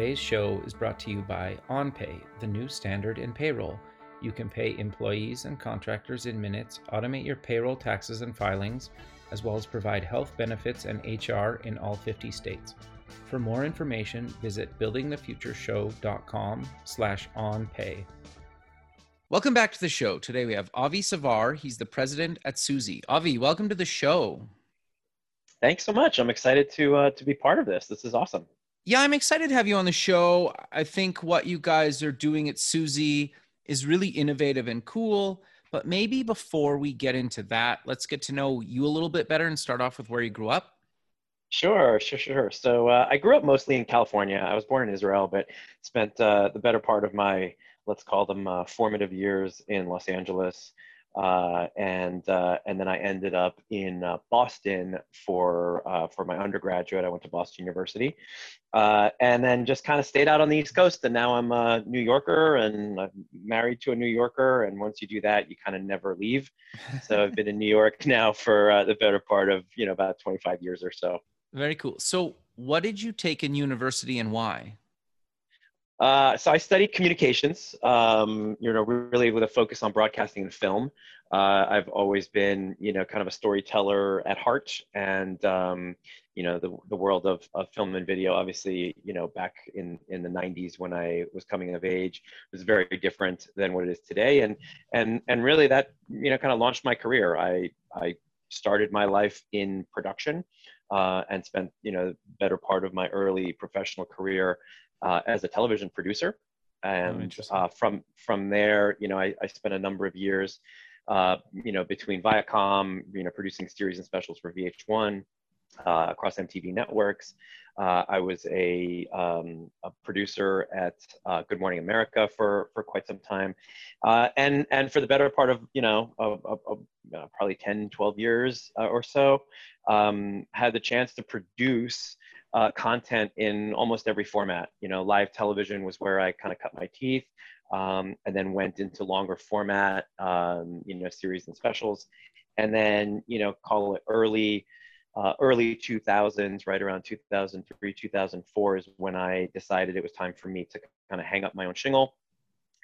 Today's show is brought to you by OnPay, the new standard in payroll. You can pay employees and contractors in minutes, automate your payroll taxes and filings, as well as provide health benefits and HR in all 50 states. For more information, visit buildingthefutureshow.com slash onpay. Welcome back to the show. Today we have Avi Savar. He's the president at Suzy. Avi, welcome to the show. Thanks so much. I'm excited to uh, to be part of this. This is awesome. Yeah, I'm excited to have you on the show. I think what you guys are doing at Suzy is really innovative and cool. But maybe before we get into that, let's get to know you a little bit better and start off with where you grew up. Sure, sure, sure. So uh, I grew up mostly in California. I was born in Israel, but spent uh, the better part of my, let's call them uh, formative years in Los Angeles. Uh, and uh, and then I ended up in uh, Boston for uh, for my undergraduate. I went to Boston University, uh, and then just kind of stayed out on the East Coast. And now I'm a New Yorker, and I'm married to a New Yorker. And once you do that, you kind of never leave. So I've been in New York now for uh, the better part of you know about 25 years or so. Very cool. So what did you take in university, and why? Uh, so I studied communications, um, you know, really with a focus on broadcasting and film. Uh, I've always been, you know, kind of a storyteller at heart, and um, you know, the the world of, of film and video, obviously, you know, back in in the '90s when I was coming of age, was very different than what it is today, and and and really that, you know, kind of launched my career. I I started my life in production. Uh, and spent you know better part of my early professional career uh, as a television producer. Oh, and oh, uh, from from there, you know, I, I spent a number of years, uh, you know, between Viacom, you know, producing series and specials for VH1 uh, across MTV networks. Uh, I was a, um, a producer at uh, Good Morning America for for quite some time, and and for the better part of you know of, of, of probably 10, 12 years or so, um, had the chance to produce uh, content in almost every format. You know, live television was where I kind of cut my teeth, um, and then went into longer format, um, you know, series and specials, and then you know, call it early. Uh, early 2000s, right around 2003, 2004 is when I decided it was time for me to kind of hang up my own shingle.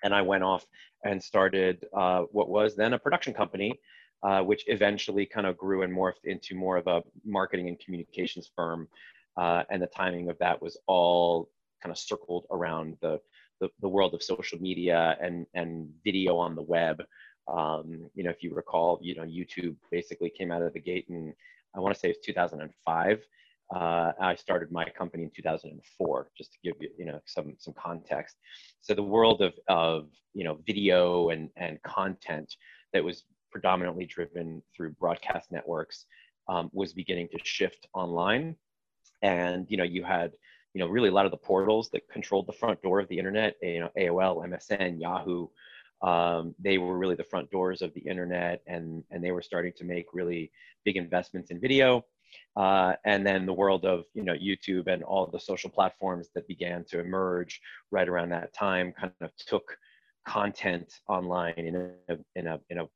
And I went off and started uh, what was then a production company, uh, which eventually kind of grew and morphed into more of a marketing and communications firm uh, and the timing of that was all kind of circled around the, the, the world of social media and, and video on the web. Um, you know, if you recall, you know, YouTube basically came out of the gate in, I want to say it's 2005. Uh, I started my company in 2004, just to give you, you know, some some context. So the world of of you know video and and content that was predominantly driven through broadcast networks um, was beginning to shift online and you know you had you know really a lot of the portals that controlled the front door of the internet you know aol msn yahoo um, they were really the front doors of the internet and and they were starting to make really big investments in video uh, and then the world of you know youtube and all the social platforms that began to emerge right around that time kind of took content online in a in a in a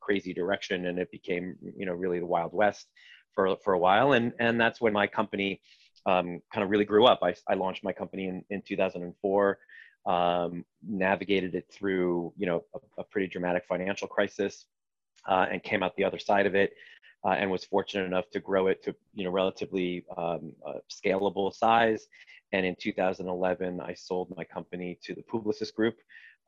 crazy direction and it became you know really the wild west for, for a while. And, and that's when my company um, kind of really grew up. I, I launched my company in, in 2004, um, navigated it through, you know, a, a pretty dramatic financial crisis uh, and came out the other side of it. Uh, and was fortunate enough to grow it to you know relatively um, uh, scalable size. And in 2011, I sold my company to the Publicis Group.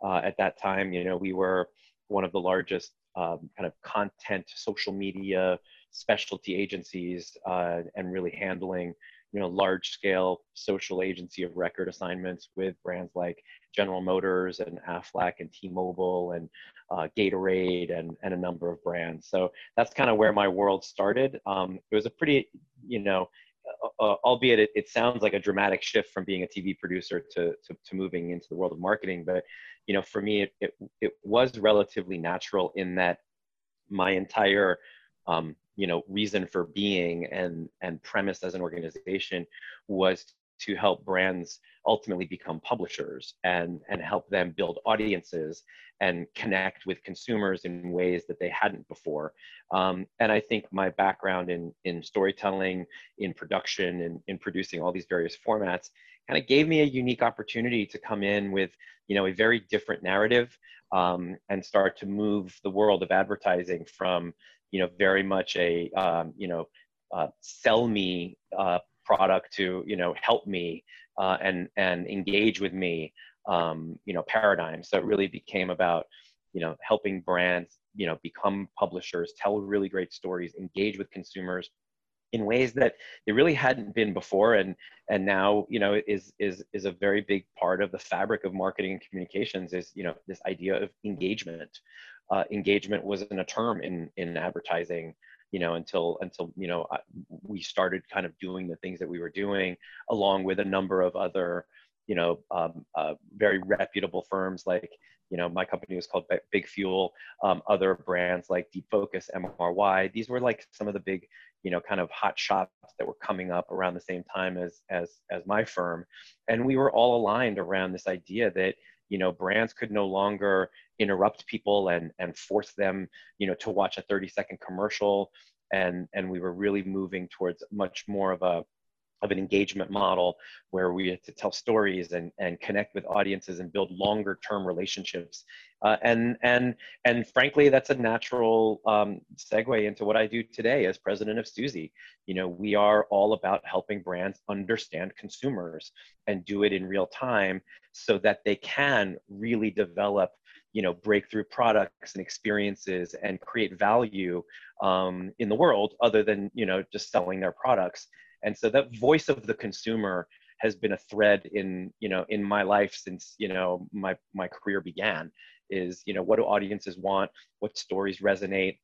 Uh, at that time, you know, we were one of the largest um, kind of content social media specialty agencies uh, and really handling you know large scale social agency of record assignments with brands like General Motors and Aflac and T-Mobile and uh, Gatorade and, and a number of brands. So that's kind of where my world started. Um, it was a pretty you know, uh, albeit it, it sounds like a dramatic shift from being a TV producer to, to, to moving into the world of marketing. But, you know, for me, it, it, it was relatively natural in that my entire, um, you know, reason for being and, and premise as an organization was to help brands ultimately become publishers and, and help them build audiences and connect with consumers in ways that they hadn't before. Um, and I think my background in, in storytelling, in production, and in producing all these various formats kind of gave me a unique opportunity to come in with you know a very different narrative um, and start to move the world of advertising from you know very much a um, you know uh, sell me uh, product to you know help me uh, and and engage with me um, you know paradigm. So it really became about you know helping brands you know become publishers tell really great stories engage with consumers in ways that they really hadn't been before. And and now you know is is is a very big part of the fabric of marketing and communications is you know this idea of engagement uh, engagement wasn't a term in in advertising you know until until you know we started kind of doing the things that we were doing along with a number of other you know um, uh, very reputable firms like you know my company was called big fuel um, other brands like deep focus mry these were like some of the big you know kind of hot shots that were coming up around the same time as as as my firm. And we were all aligned around this idea that you know brands could no longer interrupt people and and force them you know to watch a 30 second commercial and and we were really moving towards much more of a of an engagement model where we had to tell stories and, and connect with audiences and build longer term relationships. Uh, and, and, and frankly, that's a natural um, segue into what I do today as president of Suzy. You know, we are all about helping brands understand consumers and do it in real time so that they can really develop you know breakthrough products and experiences and create value um, in the world other than you know just selling their products and so that voice of the consumer has been a thread in you know in my life since you know my my career began is you know what do audiences want what stories resonate.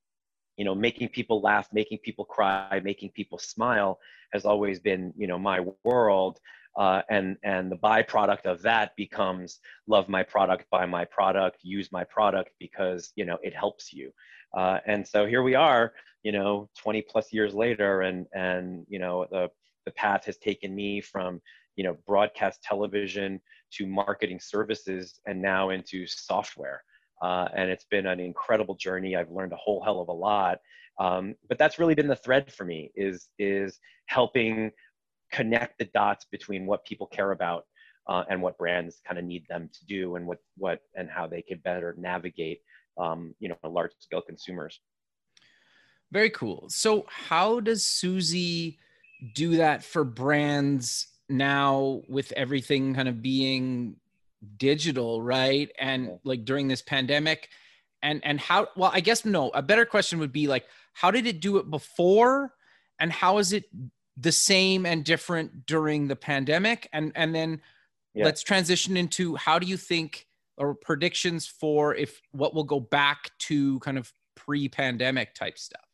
You know making people laugh making people cry making people smile has always been you know my world uh, and and the byproduct of that becomes love my product buy my product use my product because you know it helps you. Uh, and so here we are you know 20 plus years later and and you know the the path has taken me from you know broadcast television to marketing services and now into software. Uh, and it's been an incredible journey. I've learned a whole hell of a lot. Um, but that's really been the thread for me is is helping connect the dots between what people care about uh, and what brands kind of need them to do and what what and how they could better navigate um, you know large scale consumers. Very cool. So, how does Suzy do that for brands now with everything kind of being digital, right? And like during this pandemic, and and how? Well, I guess no. A better question would be like, how did it do it before, and how is it the same and different during the pandemic? And and then yeah. let's transition into how do you think or predictions for if what will go back to kind of pre-pandemic type stuff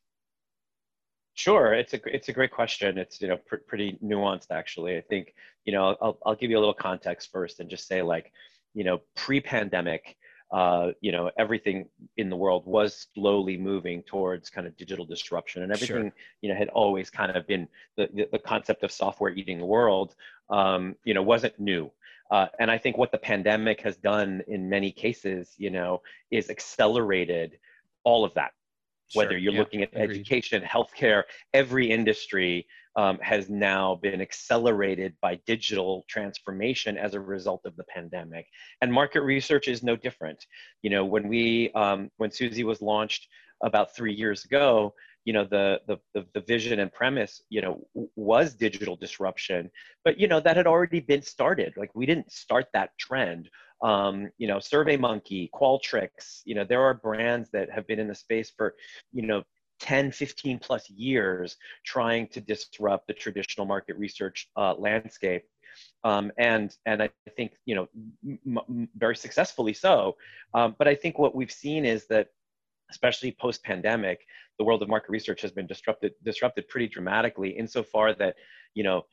Sure, it's a it's a great question. It's you know pr- pretty nuanced actually. I think you know I'll I'll give you a little context first and just say like you know pre-pandemic, uh, you know everything in the world was slowly moving towards kind of digital disruption, and everything sure. you know had always kind of been the the, the concept of software eating the world. Um, you know wasn't new. Uh, and I think what the pandemic has done in many cases, you know, is accelerated all of that whether sure. you're yeah, looking at agreed. education, healthcare, every industry um, has now been accelerated by digital transformation as a result of the pandemic. And market research is no different. You know, when we, um, when Suzy was launched about three years ago, you know, the, the, the, the vision and premise, you know, was digital disruption, but, you know, that had already been started. Like we didn't start that trend um, you know, SurveyMonkey, Qualtrics, you know, there are brands that have been in the space for, you know, 10, 15 plus years trying to disrupt the traditional market research uh, landscape. Um, and and I think you know m- m- very successfully so. Um, but I think what we've seen is that, especially post pandemic, the world of market research has been disrupted disrupted pretty dramatically insofar that you know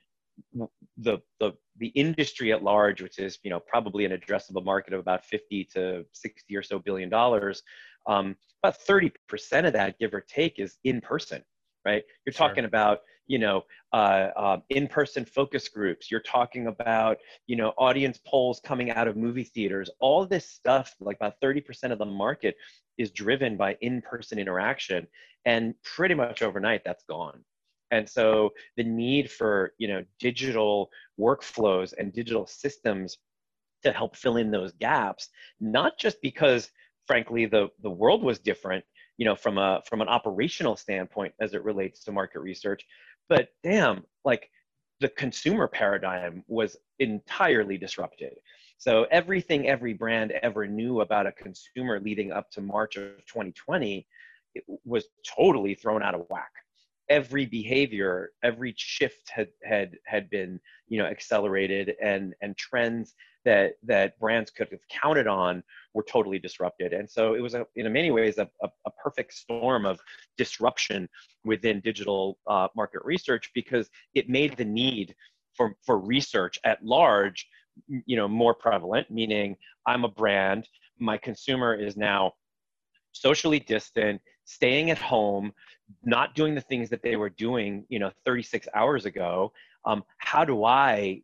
the the the industry at large, which is you know probably an addressable market of about 50 to 60 or so billion dollars, um, about 30% of that, give or take, is in person, right? You're sure. talking about you know uh, uh, in-person focus groups. You're talking about you know audience polls coming out of movie theaters. All this stuff, like about 30% of the market, is driven by in-person interaction, and pretty much overnight that's gone and so the need for you know digital workflows and digital systems to help fill in those gaps not just because frankly the the world was different you know from a from an operational standpoint as it relates to market research but damn like the consumer paradigm was entirely disrupted. So everything every brand ever knew about a consumer leading up to march of 2020 was totally thrown out of whack. Every behavior every shift had had had been you know accelerated and and trends that that brands could have counted on were totally disrupted. And so it was a, in many ways a, a, a perfect storm of disruption within digital uh, market research because it made the need for for research at large you know more prevalent meaning i'm a brand my consumer is now socially distant staying at home not doing the things that they were doing you know 36 hours ago. Um, how do i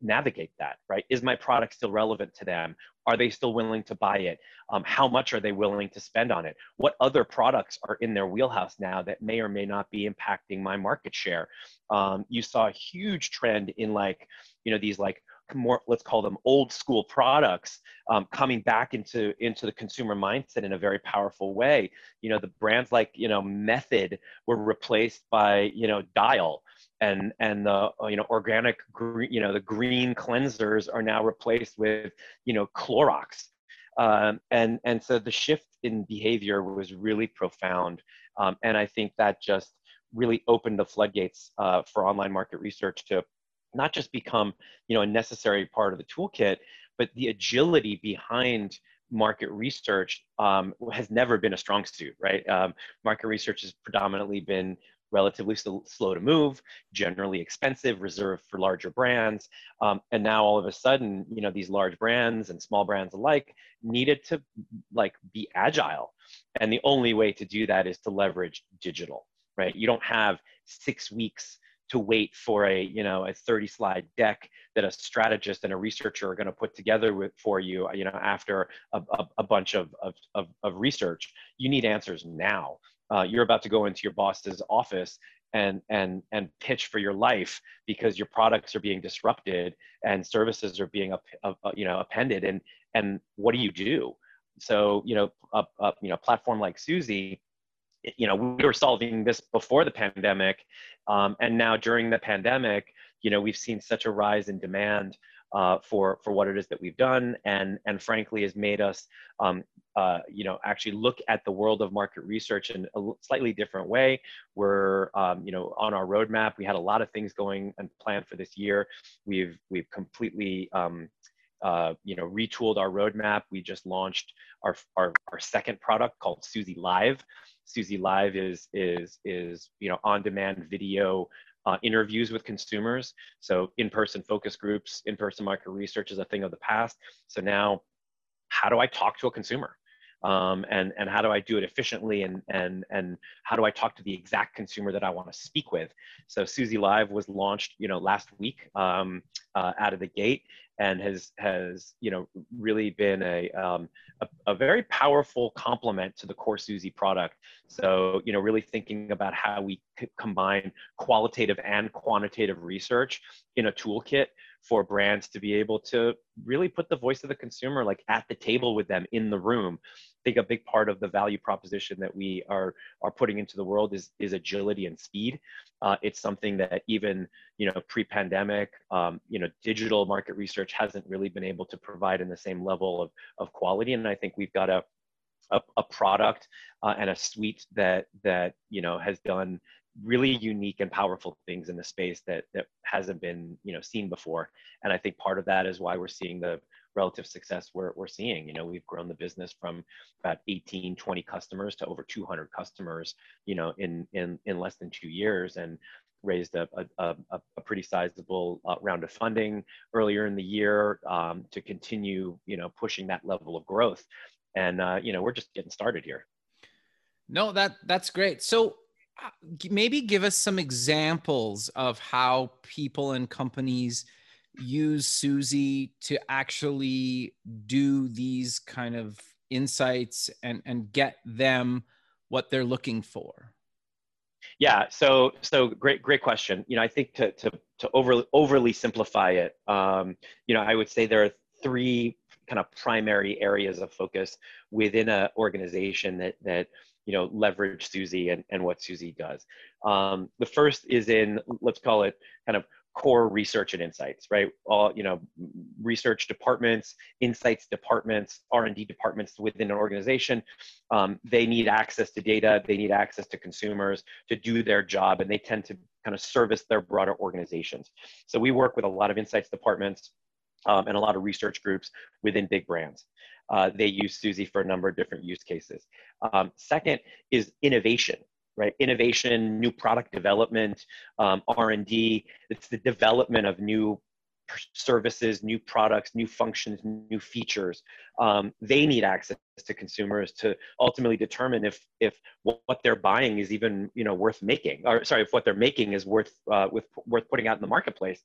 navigate that right? Is my product still relevant to them? Are they still willing to buy it? Um, how much are they willing to spend on it? What other products are in their wheelhouse now that may or may not be impacting my market share? Um, you saw a huge trend in like you know these like more let's call them old school products um, coming back into into the consumer mindset in a very powerful way. You know the brands like you know method were replaced by you know dial and and the uh, you know organic green you know the green cleansers are now replaced with you know Clorox. Um, and and so the shift in behavior was really profound. Um, and I think that just really opened the floodgates uh, for online market research to not just become you know a necessary part of the toolkit but the agility behind market research um, has never been a strong suit right? Um, market research has predominantly been relatively slow, slow to move generally expensive reserved for larger brands. Um, and now all of a sudden you know these large brands and small brands alike needed to like be agile. And the only way to do that is to leverage digital right? You don't have six weeks to wait for a you know a 30 slide deck that a strategist and a researcher are going to put together with, for you you know after a, a, a bunch of, of, of, of, research. You need answers now uh, you're about to go into your boss's office and and and pitch for your life because your products are being disrupted and services are being up, uh, you know appended. And and what do you do? So you know a, a you know platform like Suzy you know we were solving this before the pandemic um, and now during the pandemic you know we've seen such a rise in demand uh, for for what it is that we've done and and frankly has made us um, uh, you know actually look at the world of market research in a slightly different way we're um, you know on our roadmap we had a lot of things going and planned for this year we've we've completely um, uh, you know, retooled our roadmap. We just launched our, our, our second product called Suzy Live, Suzy Live is is is you know on-demand video uh, interviews with consumers. So in-person focus groups, in-person market research is a thing of the past. So now, how do I talk to a consumer? Um, and and how do I do it efficiently and and and how do I talk to the exact consumer that I want to speak with? So Suzy Live was launched, you know, last week um, uh, out of the gate, and has has you know really been a, um, a, a very powerful complement to the core Suzy product. So you know really thinking about how we combine qualitative and quantitative research in a toolkit for brands to be able to really put the voice of the consumer like at the table with them in the room think a big part of the value proposition that we are are putting into the world is is agility and speed. Uh, it's something that even you know pre-pandemic, um, you know, digital market research hasn't really been able to provide in the same level of of quality. And I think we've got a a, a product uh, and a suite that that you know has done really unique and powerful things in the space that that hasn't been you know seen before and i think part of that is why we're seeing the relative success we're, we're seeing. You know, we've grown the business from about 18, 20 customers to over 200 customers, you know, in, in, in less than two years and raised a, a, a, a pretty sizable uh, round of funding earlier in the year um, to continue, you know, pushing that level of growth. And, uh, you know, we're just getting started here. No, that that's great. So uh, maybe give us some examples of how people and companies use Suzy to actually do these kind of insights and and get them what they're looking for. Yeah, so so great great question. You know, I think to to to overly overly simplify it, um, you know, I would say there are three kind of primary areas of focus within an organization that that you know leverage Suzy and, and what Suzy does. Um, the first is in let's call it kind of core research and insights right? All you know research departments insights departments r&d departments within an organization um, they need access to data they need access to consumers to do their job and they tend to kind of service their broader organizations. So we work with a lot of insights departments um, and a lot of research groups within big brands. Uh, they use Suzy for a number of different use cases. Um, second is innovation, right? Innovation, new product development, um, R&D. It's the development of new services, new products, new functions, new features. Um, they need access to consumers to ultimately determine if if what they're buying is even you know worth making, or sorry, if what they're making is worth uh, with worth putting out in the marketplace.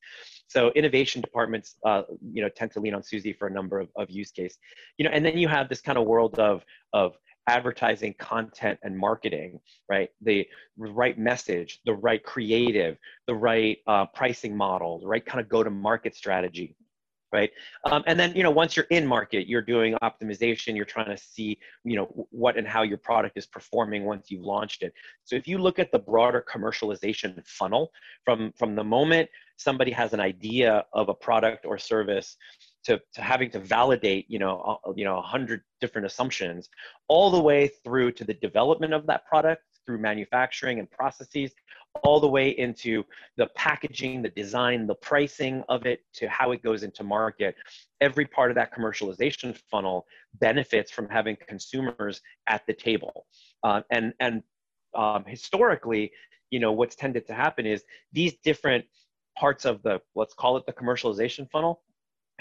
So innovation departments, uh, you know, tend to lean on Suzy for a number of, of use case. You know, and then you have this kind of world of of advertising content and marketing right? The right message the right creative the right uh, pricing model the right kind of go to market strategy right? Um, and then you know once you're in market you're doing optimization you're trying to see you know what and how your product is performing once you've launched it. So if you look at the broader commercialization funnel from from the moment somebody has an idea of a product or service to, to having to validate you know uh, you know a hundred different assumptions all the way through to the development of that product through manufacturing and processes all the way into the packaging the design the pricing of it to how it goes into market. Every part of that commercialization funnel benefits from having consumers at the table. Uh, and and um, historically you know what's tended to happen is these different parts of the let's call it the commercialization funnel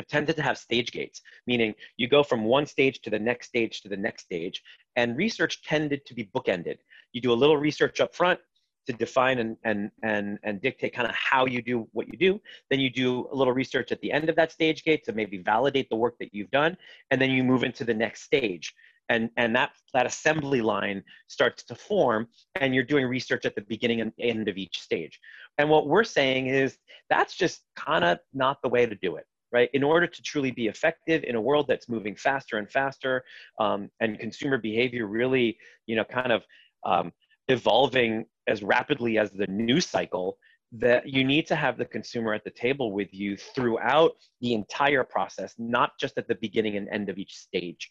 tended to have stage gates, meaning you go from one stage to the next stage to the next stage. And research tended to be bookended. You do a little research up front to define and, and, and, and dictate kind of how you do what you do. Then you do a little research at the end of that stage gate to maybe validate the work that you've done. And then you move into the next stage. And, and that, that assembly line starts to form and you're doing research at the beginning and end of each stage. And what we're saying is that's just kind of not the way to do it right? In order to truly be effective in a world that's moving faster and faster, um, and consumer behavior really, you know, kind of um, evolving as rapidly as the news cycle, that you need to have the consumer at the table with you throughout the entire process, not just at the beginning and end of each stage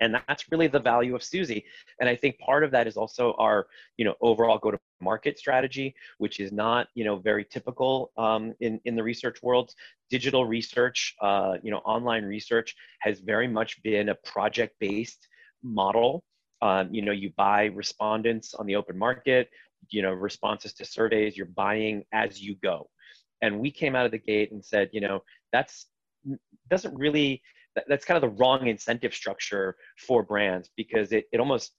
and that's really the value of Suzy And I think part of that is also our, you know, overall go-to-market strategy, which is not, you know, very typical um, in in the research world. Digital research, uh, you know, online research has very much been a project-based model. Um, you know, you buy respondents on the open market, you know, responses to surveys. You're buying as you go. And we came out of the gate and said, you know, that's doesn't really that's kind of the wrong incentive structure for brands because it, it almost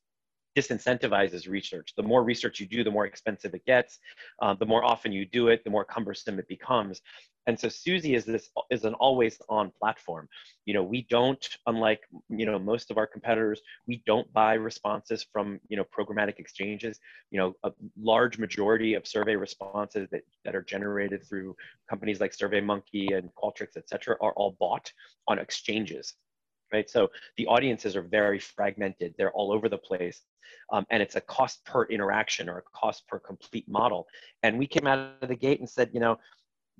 disincentivizes research. The more research you do, the more expensive it gets. Um, the more often you do it, the more cumbersome it becomes. And so Suzy is this is an always on platform. You know, we don't, unlike you know most of our competitors, we don't buy responses from you know programmatic exchanges. You know, a large majority of survey responses that, that are generated through companies like SurveyMonkey and Qualtrics, et cetera, are all bought on exchanges right? So the audiences are very fragmented. They're all over the place. Um, and it's a cost per interaction or a cost per complete model. And we came out of the gate and said, you know,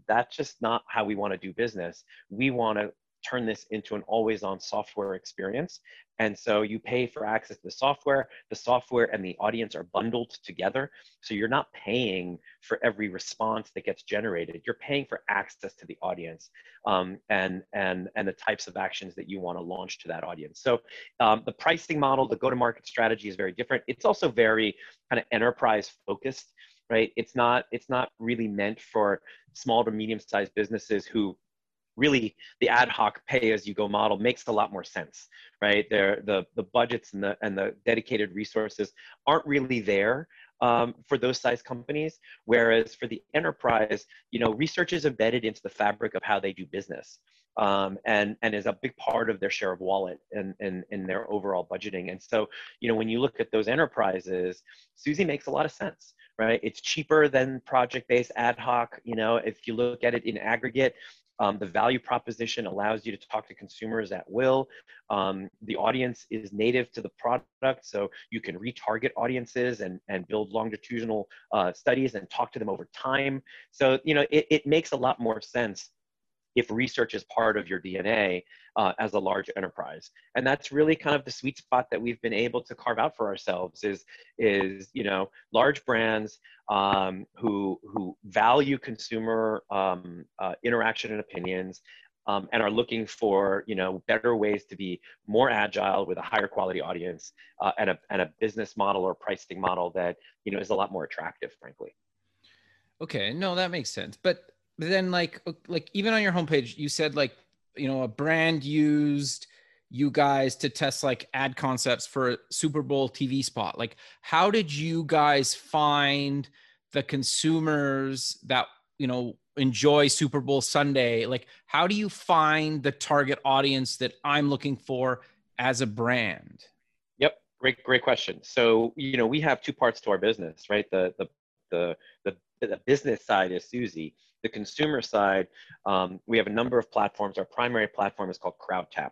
that's just not how we want to do business. We want to turn this into an always on software experience. And so you pay for access to the software, the software and the audience are bundled together. So you're not paying for every response that gets generated. You're paying for access to the audience um, and, and, and the types of actions that you want to launch to that audience. So um, the pricing model, the go-to-market strategy is very different. It's also very kind of enterprise focused right? It's not it's not really meant for small to medium sized businesses who really the ad hoc pay as you go model makes a lot more sense right? There the the budgets and the and the dedicated resources aren't really there um, for those size companies. Whereas for the enterprise you know research is embedded into the fabric of how they do business um, and and is a big part of their share of wallet and in, in their overall budgeting. And so you know when you look at those enterprises Suzy makes a lot of sense right it's cheaper than project based ad hoc you know if you look at it in aggregate um, the value proposition allows you to talk to consumers at will. Um, the audience is native to the product, so you can retarget audiences and, and build longitudinal uh, studies and talk to them over time. So, you know, it, it makes a lot more sense if research is part of your DNA uh, as a large enterprise. And that's really kind of the sweet spot that we've been able to carve out for ourselves is, is you know, large brands um, who, who value consumer um, uh, interaction and opinions um, and are looking for you know better ways to be more agile with a higher quality audience uh, and, a, and a business model or pricing model that you know is a lot more attractive frankly okay no that makes sense but but then like like even on your homepage you said like you know a brand used you guys to test like ad concepts for a super bowl tv spot. Like how did you guys find the consumers that you know enjoy super bowl sunday? Like how do you find the target audience that i'm looking for as a brand? Yep great great question. So you know we have two parts to our business right? The the the the, the business side is Suzy the consumer side, um, we have a number of platforms. Our primary platform is called CrowdTap.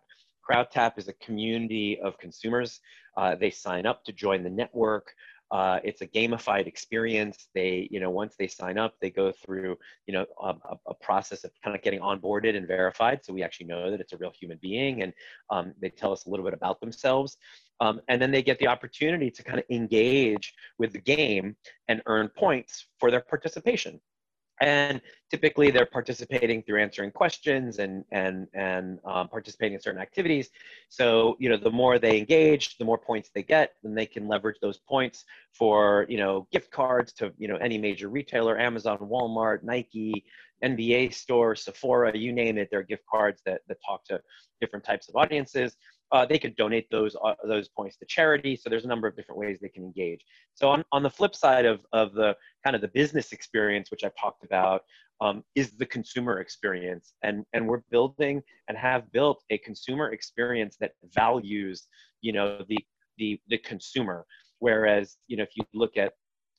CrowdTap is a community of consumers. Uh, they sign up to join the network. Uh, it's a gamified experience. They, you know, once they sign up, they go through, you know, a, a, process of kind of getting onboarded and verified. So we actually know that it's a real human being, and um, they tell us a little bit about themselves. Um, and then they get the opportunity to kind of engage with the game and earn points for their participation and typically they're participating through answering questions and and and um, participating in certain activities. So you know the more they engage the more points they get then they can leverage those points for you know gift cards to you know any major retailer amazon walmart nike nba store sephora you name it there are gift cards that, that talk to different types of audiences uh, they could donate those uh, those points to charity. So there's a number of different ways they can engage. So on, on the flip side of, of the kind of the business experience, which I've talked about, um, is the consumer experience. And, and we're building and have built a consumer experience that values, you know, the, the, the consumer. Whereas, you know, if you look at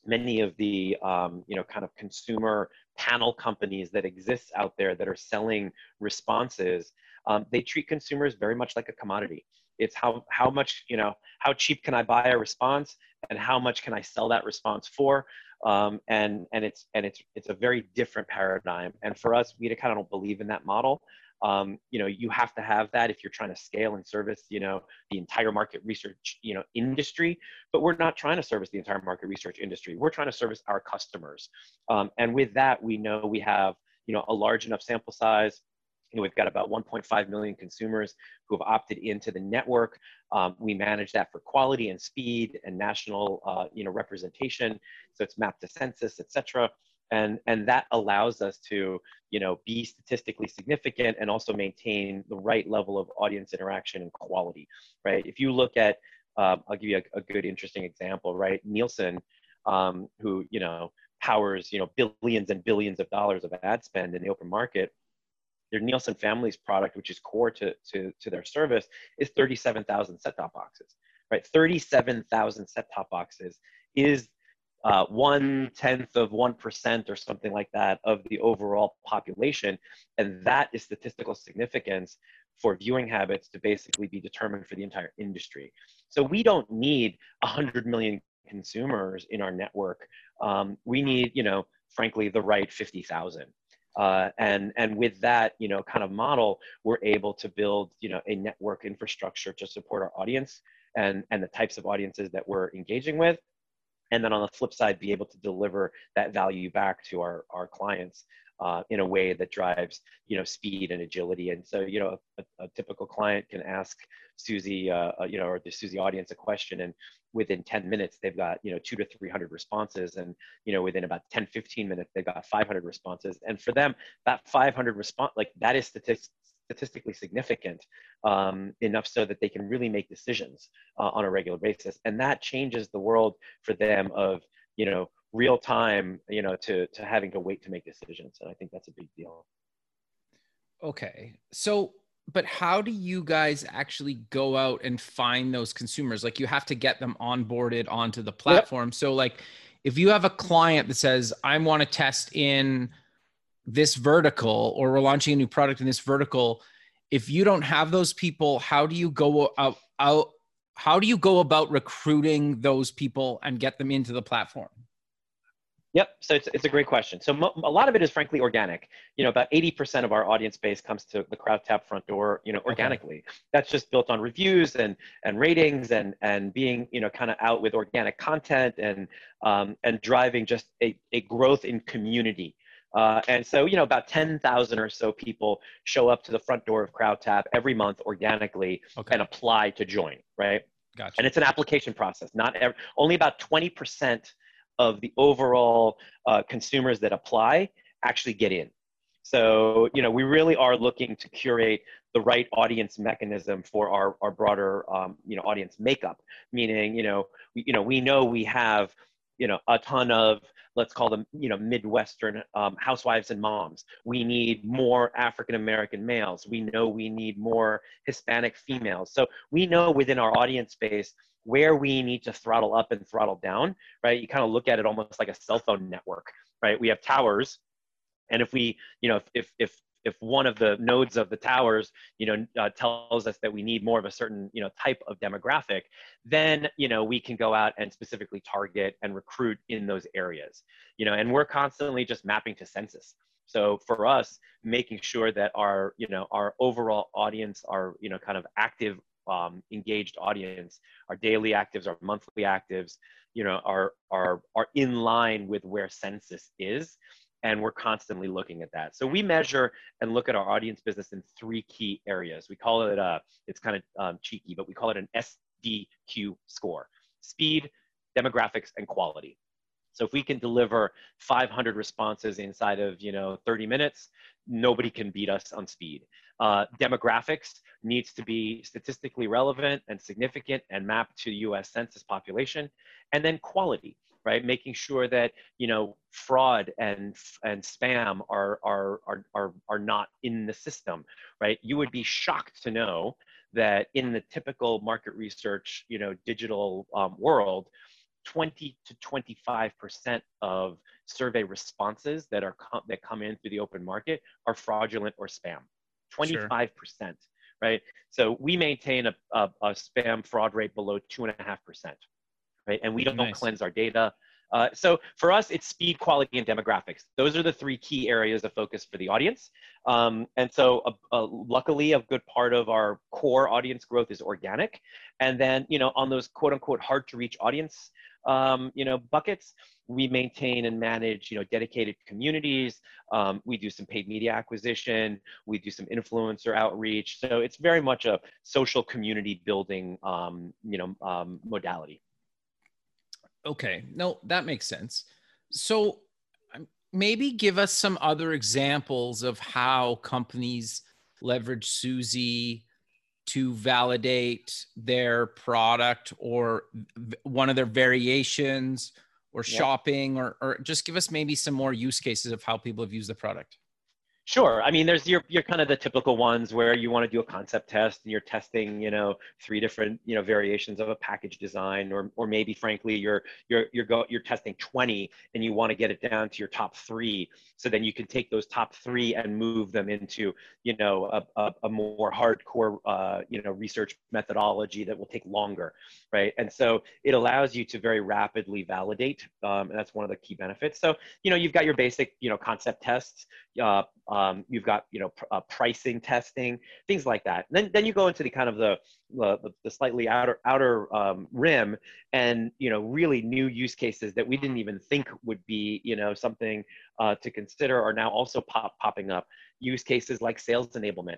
many of the um, you know kind of consumer panel companies that exist out there that are selling responses um, they treat consumers very much like a commodity. It's how how much you know how cheap can i buy a response and how much can i sell that response for? Um, and and it's and it's it's a very different paradigm. And for us we kind of don't believe in that model. Um, you know you have to have that if you're trying to scale and service you know the entire market research you know industry. But we're not trying to service the entire market research industry. We're trying to service our customers. Um, and with that we know we have you know a large enough sample size you know, we've got about 1.5 million consumers who have opted into the network. Um, we manage that for quality and speed and national, uh, you know, representation. So it's mapped to census, et cetera and and that allows us to you know be statistically significant and also maintain the right level of audience interaction and quality right if you look at um, i'll give you a, a, good interesting example right nielsen um, who you know powers you know billions and billions of dollars of ad spend in the open market their nielsen families product which is core to to, to their service is 37000 set-top boxes right 37000 set-top boxes is uh, one tenth of one percent or something like that of the overall population, and that is statistical significance for viewing habits to basically be determined for the entire industry. So we don't need 100 million consumers in our network. Um, we need, you know, frankly, the right 50,000. Uh, and and with that, you know, kind of model, we're able to build, you know, a network infrastructure to support our audience and and the types of audiences that we're engaging with, and then on the flip side, be able to deliver that value back to our our clients uh, in a way that drives you know speed and agility. And so you know a, a typical client can ask Suzy uh, uh, you know or the Suzy audience a question and within 10 minutes they've got you know two to 300 responses. And you know within about 10 15 minutes they've got 500 responses. And for them that 500 response like that is statistics statistically significant um, enough so that they can really make decisions uh, on a regular basis. And that changes the world for them of you know real time you know to to having to wait to make decisions. And i think that's a big deal. Okay. So but how do you guys actually go out and find those consumers? Like you have to get them onboarded onto the platform. Yep. so like if you have a client that says i want to test in this vertical or we're launching a new product in this vertical if you don't have those people how do you go out, out how do you go about recruiting those people and get them into the platform Yep. So it's, it's a great question. So mo- a lot of it is frankly organic. You know, about 80% of our audience base comes to the CrowdTap front door, you know, organically. Okay. That's just built on reviews and, and ratings and, and being, you know, kind of out with organic content and, um, and driving just a, a growth in community. Uh, and so, you know, about 10,000 or so people show up to the front door of CrowdTap every month organically okay. and apply to join, right? Gotcha. And it's an application process. Not only about 20% of the overall uh, consumers that apply actually get in. So, you know, we really are looking to curate the right audience mechanism for our, our broader, um, you know, audience makeup. Meaning, you know, we, you know, we know we have, you know, a ton of, let's call them, you know, Midwestern um, housewives and moms. We need more African American males. We know we need more Hispanic females. So we know within our audience base where we need to throttle up and throttle down, right? You kind of look at it almost like a cell phone network, right? We have towers, and if we, you know, if if if one of the nodes of the towers, you know, uh, tells us that we need more of a certain, you know, type of demographic, then, you know, we can go out and specifically target and recruit in those areas, you know, and we're constantly just mapping to census. So for us, making sure that our, you know, our overall audience, our, you know, kind of active um, engaged audience, our daily actives, our monthly actives, you know, are, are, are in line with where census is. And we're constantly looking at that. So we measure and look at our audience business in three key areas. We call it, uh, it's kind of um, cheeky, but we call it an SDQ score, speed, demographics, and quality. So if we can deliver 500 responses inside of you know 30 minutes, nobody can beat us on speed. Uh, demographics needs to be statistically relevant and significant and mapped to U.S. Census population, and then quality, right? Making sure that you know fraud and and spam are are are are, are not in the system, right? You would be shocked to know that in the typical market research, you know, digital um, world, 20 to 25% of survey responses that are com- that come in through the open market are fraudulent or spam. 25%, sure. right? So we maintain a, a, a, spam fraud rate below two and a half percent, right? And we don't nice. cleanse our data. Uh, so for us, it's speed, quality, and demographics. Those are the three key areas of focus for the audience. Um, and so uh, uh, luckily, a good part of our core audience growth is organic. And then, you know, on those quote unquote hard to reach audience, um, you know, buckets, we maintain and manage, you know, dedicated communities. Um, we do some paid media acquisition. We do some influencer outreach. So it's very much a social community building, um, you know, um, modality. Okay, no, that makes sense. So um, maybe give us some other examples of how companies leverage Suzy to validate their product or one of their variations or yep. shopping or, or just give us maybe some more use cases of how people have used the product Sure. I mean, there's your your kind of the typical ones where you want to do a concept test and you're testing, you know, three different, you know, variations of a package design, or or maybe frankly you're you're you're go you're testing 20 and you want to get it down to your top three. So then you can take those top three and move them into, you know, a, a, a more hardcore, uh, you know, research methodology that will take longer, right? And so it allows you to very rapidly validate, um, and that's one of the key benefits. So you know, you've got your basic, you know, concept tests. Uh, um, you've got you know pr- uh, pricing testing, things like that. And then then you go into the kind of the the, the slightly outer outer um, rim, and you know really new use cases that we didn't even think would be you know something uh, to consider are now also pop popping up. Use cases like sales enablement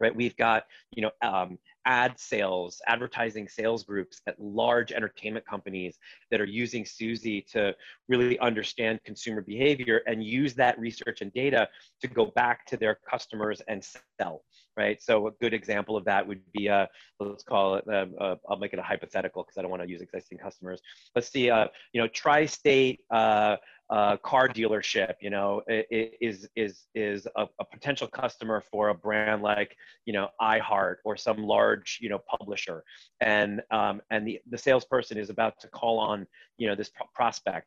right? We've got, you know, um, ad sales, advertising sales groups at large entertainment companies that are using Suzy to really understand consumer behavior and use that research and data to go back to their customers and sell, right? So a good example of that would be, uh, let's call it, uh, uh, I'll make it a hypothetical because I don't want to use existing customers. Let's see, uh, you know, tri-state uh, car dealership, you know, is is is a, a, potential customer for a brand like you know iHeart or some large you know publisher, and um, and the the salesperson is about to call on you know this prospect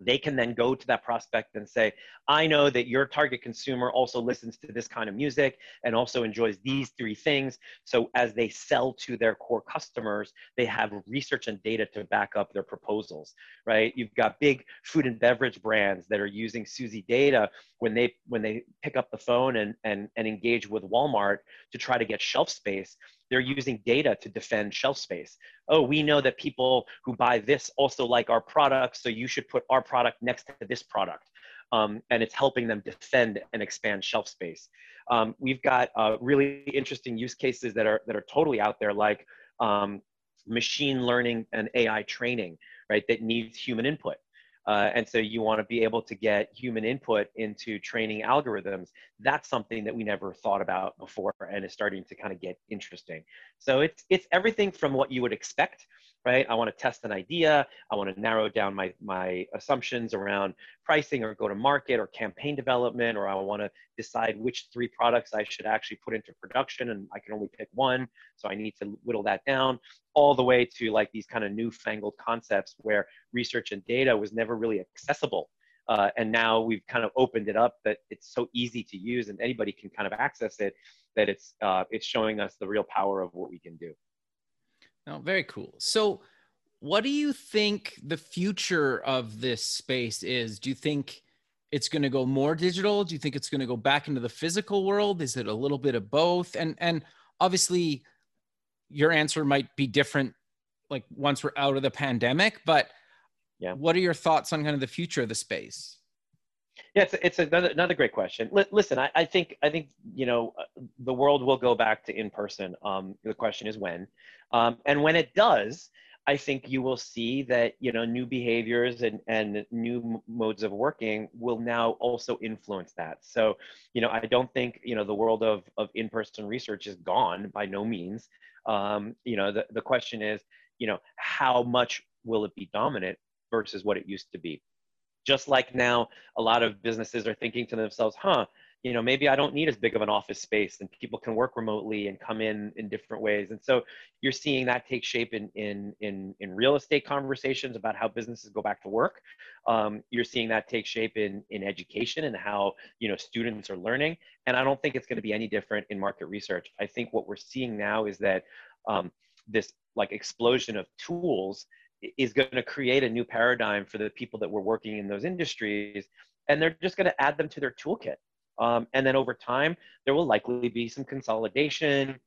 they can then go to that prospect and say, I know that your target consumer also listens to this kind of music and also enjoys these three things. So as they sell to their core customers, they have research and data to back up their proposals, right? You've got big food and beverage brands that are using Suzy data when they when they pick up the phone and, and, and engage with Walmart to try to get shelf space they're using data to defend shelf space. Oh, we know that people who buy this also like our product, so you should put our product next to this product. Um, and it's helping them defend and expand shelf space. Um, we've got uh, really interesting use cases that are that are totally out there, like um, machine learning and AI training, right? That needs human input. Uh, and so you want to be able to get human input into training algorithms. That's something that we never thought about before and is starting to kind of get interesting. So it's, it's everything from what you would expect right? I want to test an idea. I want to narrow down my, my assumptions around pricing or go to market or campaign development, or I want to decide which three products I should actually put into production and I can only pick one. So I need to whittle that down all the way to like these kind of newfangled concepts where research and data was never really accessible. Uh, and now we've kind of opened it up that it's so easy to use and anybody can kind of access it that it's, uh, it's showing us the real power of what we can do. Oh, very cool. So, what do you think the future of this space is? Do you think it's going to go more digital? Do you think it's going to go back into the physical world? Is it a little bit of both? And and obviously, your answer might be different, like once we're out of the pandemic. But yeah, what are your thoughts on kind of the future of the space? Yeah, it's, it's another, another great question. L- listen, I, I, think I think you know uh, the world will go back to in person. Um, the question is when, um, and when it does, I think you will see that you know new behaviors and and new modes of working will now also influence that. So you know I don't think you know the world of of in person research is gone by no means. Um, you know the the question is you know how much will it be dominant versus what it used to be just like now, a lot of businesses are thinking to themselves, huh, you know, maybe I don't need as big of an office space and people can work remotely and come in in different ways. And so you're seeing that take shape in, in, in, in real estate conversations about how businesses go back to work. Um, you're seeing that take shape in, in education and how, you know, students are learning. And I don't think it's going to be any different in market research. I think what we're seeing now is that um, this like explosion of tools is going to create a new paradigm for the people that were working in those industries and they're just going to add them to their toolkit um, and then over time there will likely be some consolidation.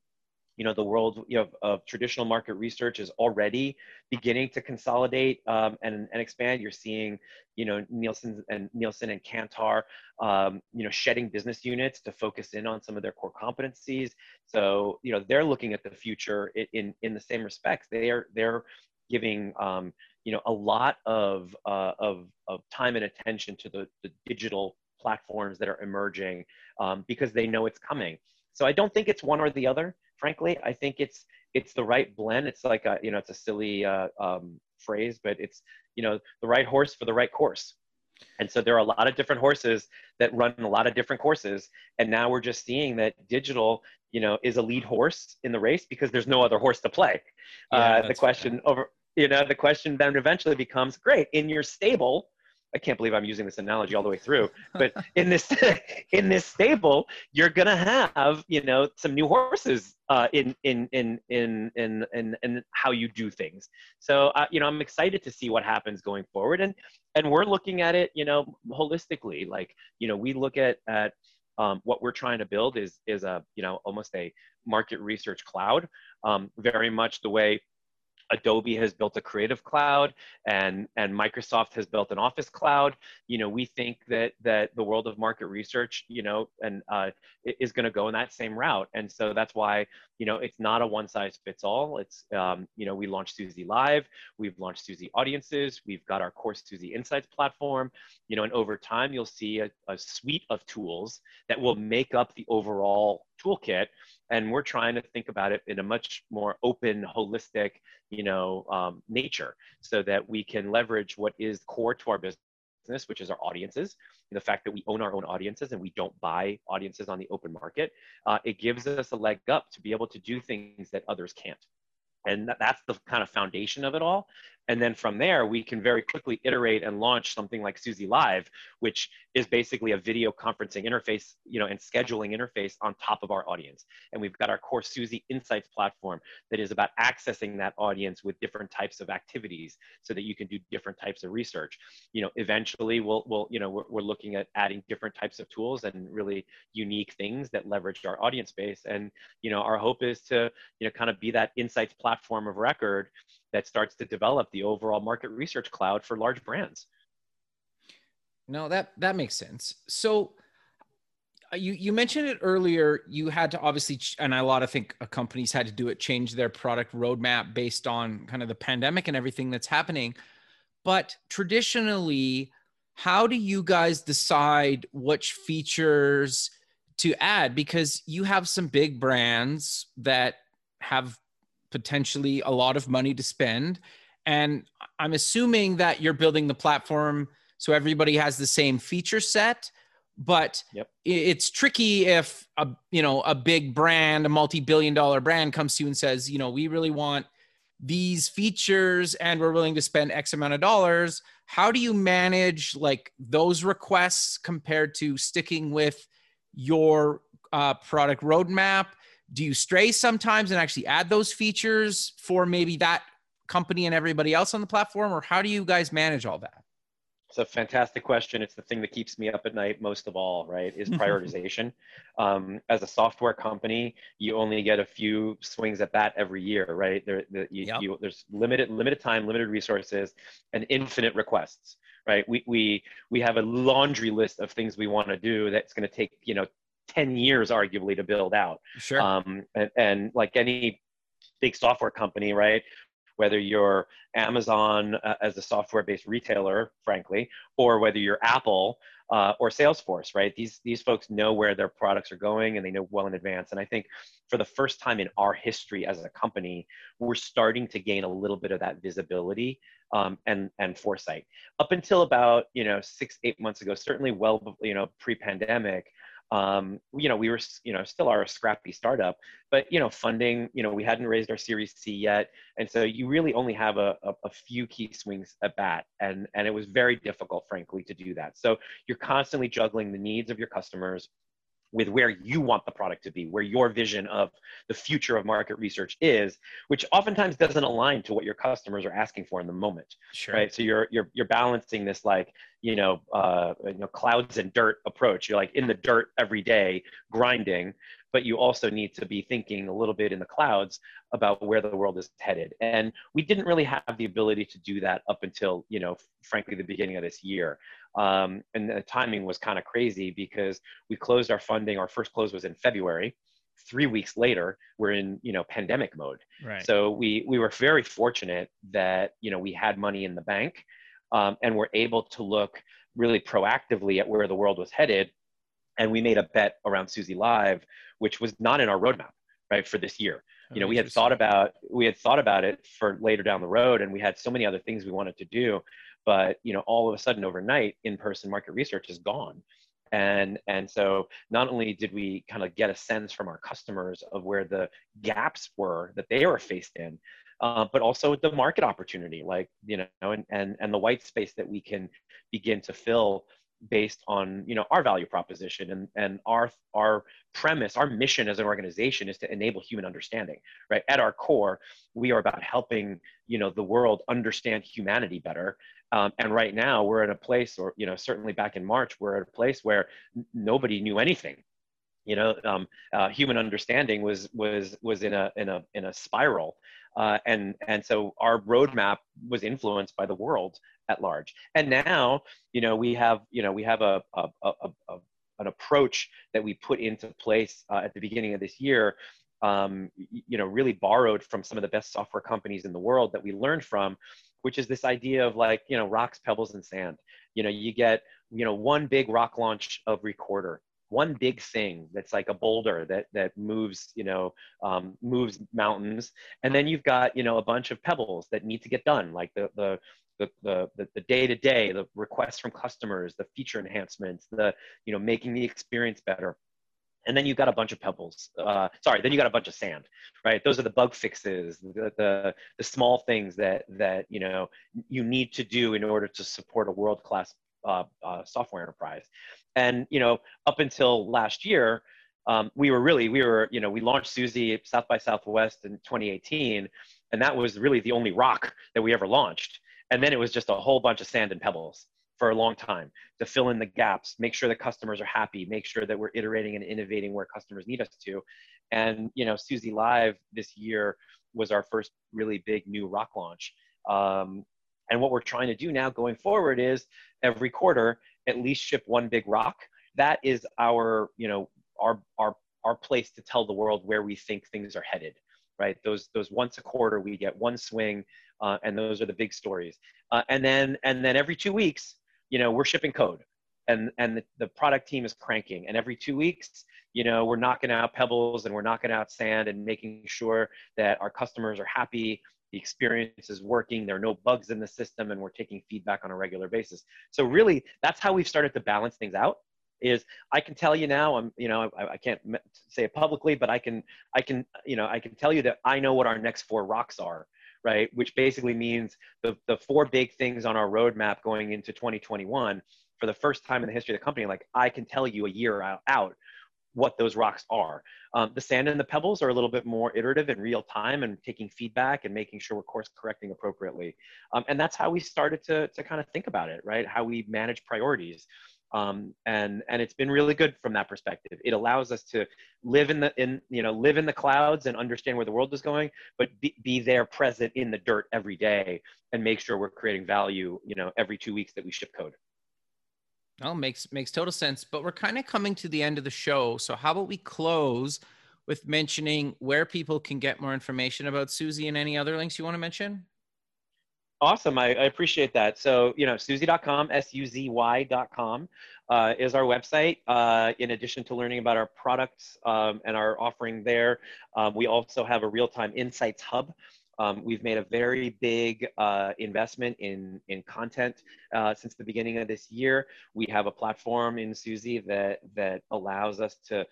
You know the world you know, of traditional market research is already beginning to consolidate um, and, and expand. You're seeing you know nielsen and nielsen and kantar um, you know shedding business units to focus in on some of their core competencies. So you know they're looking at the future in in, in the same respects. They are they're giving um, you know a lot of, uh, of, of time and attention to the, the digital platforms that are emerging um, because they know it's coming. So I don't think it's one or the other. Frankly, I think it's it's the right blend. It's like a you know it's a silly uh, um, phrase, but it's you know the right horse for the right course. And so there are a lot of different horses that run a lot of different courses. And now we're just seeing that digital, you know, is a lead horse in the race because there's no other horse to play. Yeah, uh, the question over, you know, the question then eventually becomes great in your stable I can't believe I'm using this analogy all the way through, but in this in this stable, you're gonna have you know some new horses uh, in, in in in in in in how you do things. So uh, you know I'm excited to see what happens going forward, and and we're looking at it you know holistically. Like you know we look at at um, what we're trying to build is is a you know almost a market research cloud, um, very much the way Adobe has built a creative cloud and, and Microsoft has built an office cloud. You know, we think that, that the world of market research, you know, and uh, is going to go in that same route. And so that's why, you know, it's not a one size fits all. It's, um, you know, we launched Suzy Live, we've launched Suzy Audiences, we've got our course Suzy Insights platform, you know, and over time you'll see a, a suite of tools that will make up the overall toolkit and we're trying to think about it in a much more open holistic you know um, nature so that we can leverage what is core to our business which is our audiences the fact that we own our own audiences and we don't buy audiences on the open market uh, it gives us a leg up to be able to do things that others can't. And that's the kind of foundation of it all and then from there, we can very quickly iterate and launch something like Suzy Live, which is basically a video conferencing interface, you know, and scheduling interface on top of our audience. And we've got our core Suzy Insights platform that is about accessing that audience with different types of activities so that you can do different types of research. You know, eventually we'll, we'll you know, we're, we're looking at adding different types of tools and really unique things that leverage our audience base. And, you know, our hope is to, you know, kind of be that insights platform of record that starts to develop the overall market research cloud for large brands. No, that that makes sense. So uh, you you mentioned it earlier. You had to obviously, and a lot of think uh, companies had to do it, change their product roadmap based on kind of the pandemic and everything that's happening. But traditionally, how do you guys decide which features to add? Because you have some big brands that have potentially a lot of money to spend. And I'm assuming that you're building the platform so everybody has the same feature set. But yep. it's tricky if a you know a big brand, a multi-billion dollar brand comes to you and says, you know, we really want these features and we're willing to spend X amount of dollars. How do you manage like those requests compared to sticking with your uh, product roadmap do you stray sometimes and actually add those features for maybe that company and everybody else on the platform? Or how do you guys manage all that? It's a fantastic question. It's the thing that keeps me up at night most of all right is prioritization. Um, as a software company you only get a few swings at bat every year right? There the, you, yep. you, there's limited limited time limited resources and infinite requests right? We we we have a laundry list of things we want to do that's going to take you know 10 years arguably to build out. Sure. Um, and, and like any big software company right whether you're amazon uh, as a software based retailer frankly or whether you're apple uh, or salesforce right these these folks know where their products are going and they know well in advance. And i think for the first time in our history as a company we're starting to gain a little bit of that visibility um, and and foresight. Up until about you know six eight months ago certainly well you know pre-pandemic um, you know, we were, you know, still are a scrappy startup, but, you know, funding, you know, we hadn't raised our Series C yet. And so you really only have a, a, a, few key swings at bat. And, and it was very difficult, frankly, to do that. So you're constantly juggling the needs of your customers with where you want the product to be, where your vision of the future of market research is, which oftentimes doesn't align to what your customers are asking for in the moment. Sure. Right. So you're you're you're balancing this like you know uh, you know clouds and dirt approach. You're like in the dirt every day, grinding, but you also need to be thinking a little bit in the clouds about where the world is headed. And we didn't really have the ability to do that up until, you know, frankly, the beginning of this year. Um, and the timing was kind of crazy because we closed our funding. Our first close was in February. Three weeks later, we're in, you know, pandemic mode. Right. So we we were very fortunate that you know we had money in the bank, um, and we're able to look really proactively at where the world was headed and we made a bet around Suzy Live, which was not in our roadmap, right, for this year. You know, we had thought about we had thought about it for later down the road, and we had so many other things we wanted to do. but you know all of a sudden overnight in-person market research is gone and and so not only did we kind of get a sense from our customers of where the gaps were that they were faced in uh, but also the market opportunity like you know and, and and the white space that we can begin to fill based on you know our value proposition and and our our premise our mission as an organization is to enable human understanding right? At our core we are about helping you know the world understand humanity better. Um, and right now we're in a place or you know certainly back in march we're at a place where n- nobody knew anything. You know um, uh, human understanding was was was in a in a in a spiral. Uh, and and so our roadmap was influenced by the world at large. And now, you know, we have you know we have a, a, a, a an approach that we put into place uh, at the beginning of this year. Um, you know, really borrowed from some of the best software companies in the world that we learned from, which is this idea of like you know rocks, pebbles, and sand. You know, you get you know one big rock launch of Recorder one big thing that's like a boulder that that moves you know um, moves mountains and then you've got you know a bunch of pebbles that need to get done like the the the the the day to day the requests from customers the feature enhancements the you know making the experience better. And then you've got a bunch of pebbles uh, sorry then you got a bunch of sand right? Those are the bug fixes the, the, the small things that that you know you need to do in order to support a world class uh, uh, software enterprise. And you know, up until last year, um, we were really we were you know we launched Suzy South by Southwest in 2018, and that was really the only rock that we ever launched. And then it was just a whole bunch of sand and pebbles for a long time to fill in the gaps, make sure the customers are happy, make sure that we're iterating and innovating where customers need us to. And you know, Suzy Live this year was our first really big new rock launch. Um, and what we're trying to do now going forward is every quarter at least ship one big rock. That is our, you know, our our our place to tell the world where we think things are headed. Right? Those those once a quarter we get one swing, uh, and those are the big stories. Uh, and then and then every two weeks, you know, we're shipping code, and and the, the product team is cranking. And every two weeks, you know, we're knocking out pebbles and we're knocking out sand and making sure that our customers are happy the experience is working there are no bugs in the system and we're taking feedback on a regular basis so really that's how we've started to balance things out is i can tell you now i'm you know I, I, can't say it publicly but i can i can you know i can tell you that i know what our next four rocks are right which basically means the, the four big things on our roadmap going into 2021 for the first time in the history of the company like i can tell you a year out, what those rocks are. Um, the sand and the pebbles are a little bit more iterative and real time and taking feedback and making sure we're course correcting appropriately. Um, and that's how we started to, to kind of think about it, right? How we manage priorities. Um, and and it's been really good from that perspective. It allows us to live in the in you know live in the clouds and understand where the world is going, but be, be there present in the dirt every day and make sure we're creating value you know every two weeks that we ship code. Oh, makes makes total sense. But we're kind of coming to the end of the show. So how about we close with mentioning where people can get more information about Suzy and any other links you want to mention? Awesome. I, I appreciate that. So, you know, Suzy.com, S-U-Z-Y.com uh, is our website. Uh, in addition to learning about our products um, and our offering there, um, we also have a real-time insights hub um, we've made a very big uh, investment in, in content uh, since the beginning of this year. We have a platform in Suzy that, that allows us to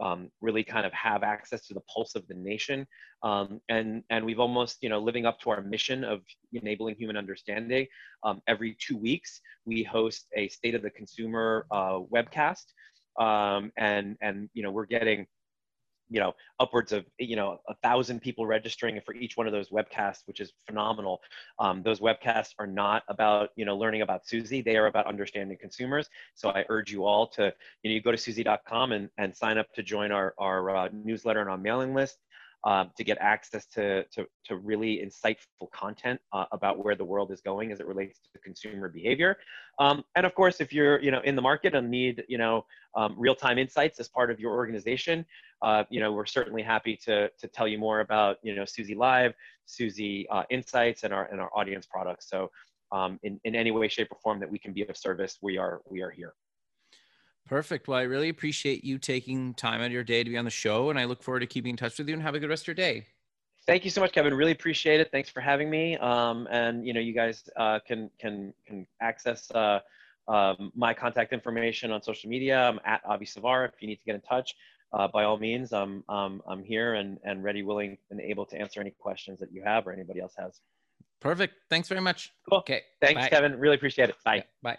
um, really kind of have access to the pulse of the nation. Um, and, and we've almost, you know, living up to our mission of enabling human understanding. Um, every two weeks, we host a state of the consumer uh, webcast. Um, and, and, you know, we're getting you know upwards of you know a thousand people registering for each one of those webcasts which is phenomenal. Um, those webcasts are not about you know learning about suzy. They are about understanding consumers. So i urge you all to you know you go to suzy.com and, and sign up to join our, our uh, newsletter and our mailing list um, to get access to, to, to really insightful content uh, about where the world is going as it relates to consumer behavior. Um, and of course, if you're you know in the market and need you know um, real-time insights as part of your organization, uh, you know we're certainly happy to, to tell you more about you know Suzy Live, Suzy uh, Insights, and our and our audience products. So um, in, in any way, shape, or form that we can be of service, we are we are here. Perfect. Well, I really appreciate you taking time out of your day to be on the show, and I look forward to keeping in touch with you and have a good rest of your day. Thank you so much, Kevin. Really appreciate it. Thanks for having me. Um, and you know, you guys uh, can can can access uh, um, my contact information on social media. I'm at Avi Savar. If you need to get in touch, uh, by all means, I'm um, I'm here and and ready, willing, and able to answer any questions that you have or anybody else has. Perfect. Thanks very much. Cool. Okay. Thanks, bye. Kevin. Really appreciate it. Bye. Yeah, bye.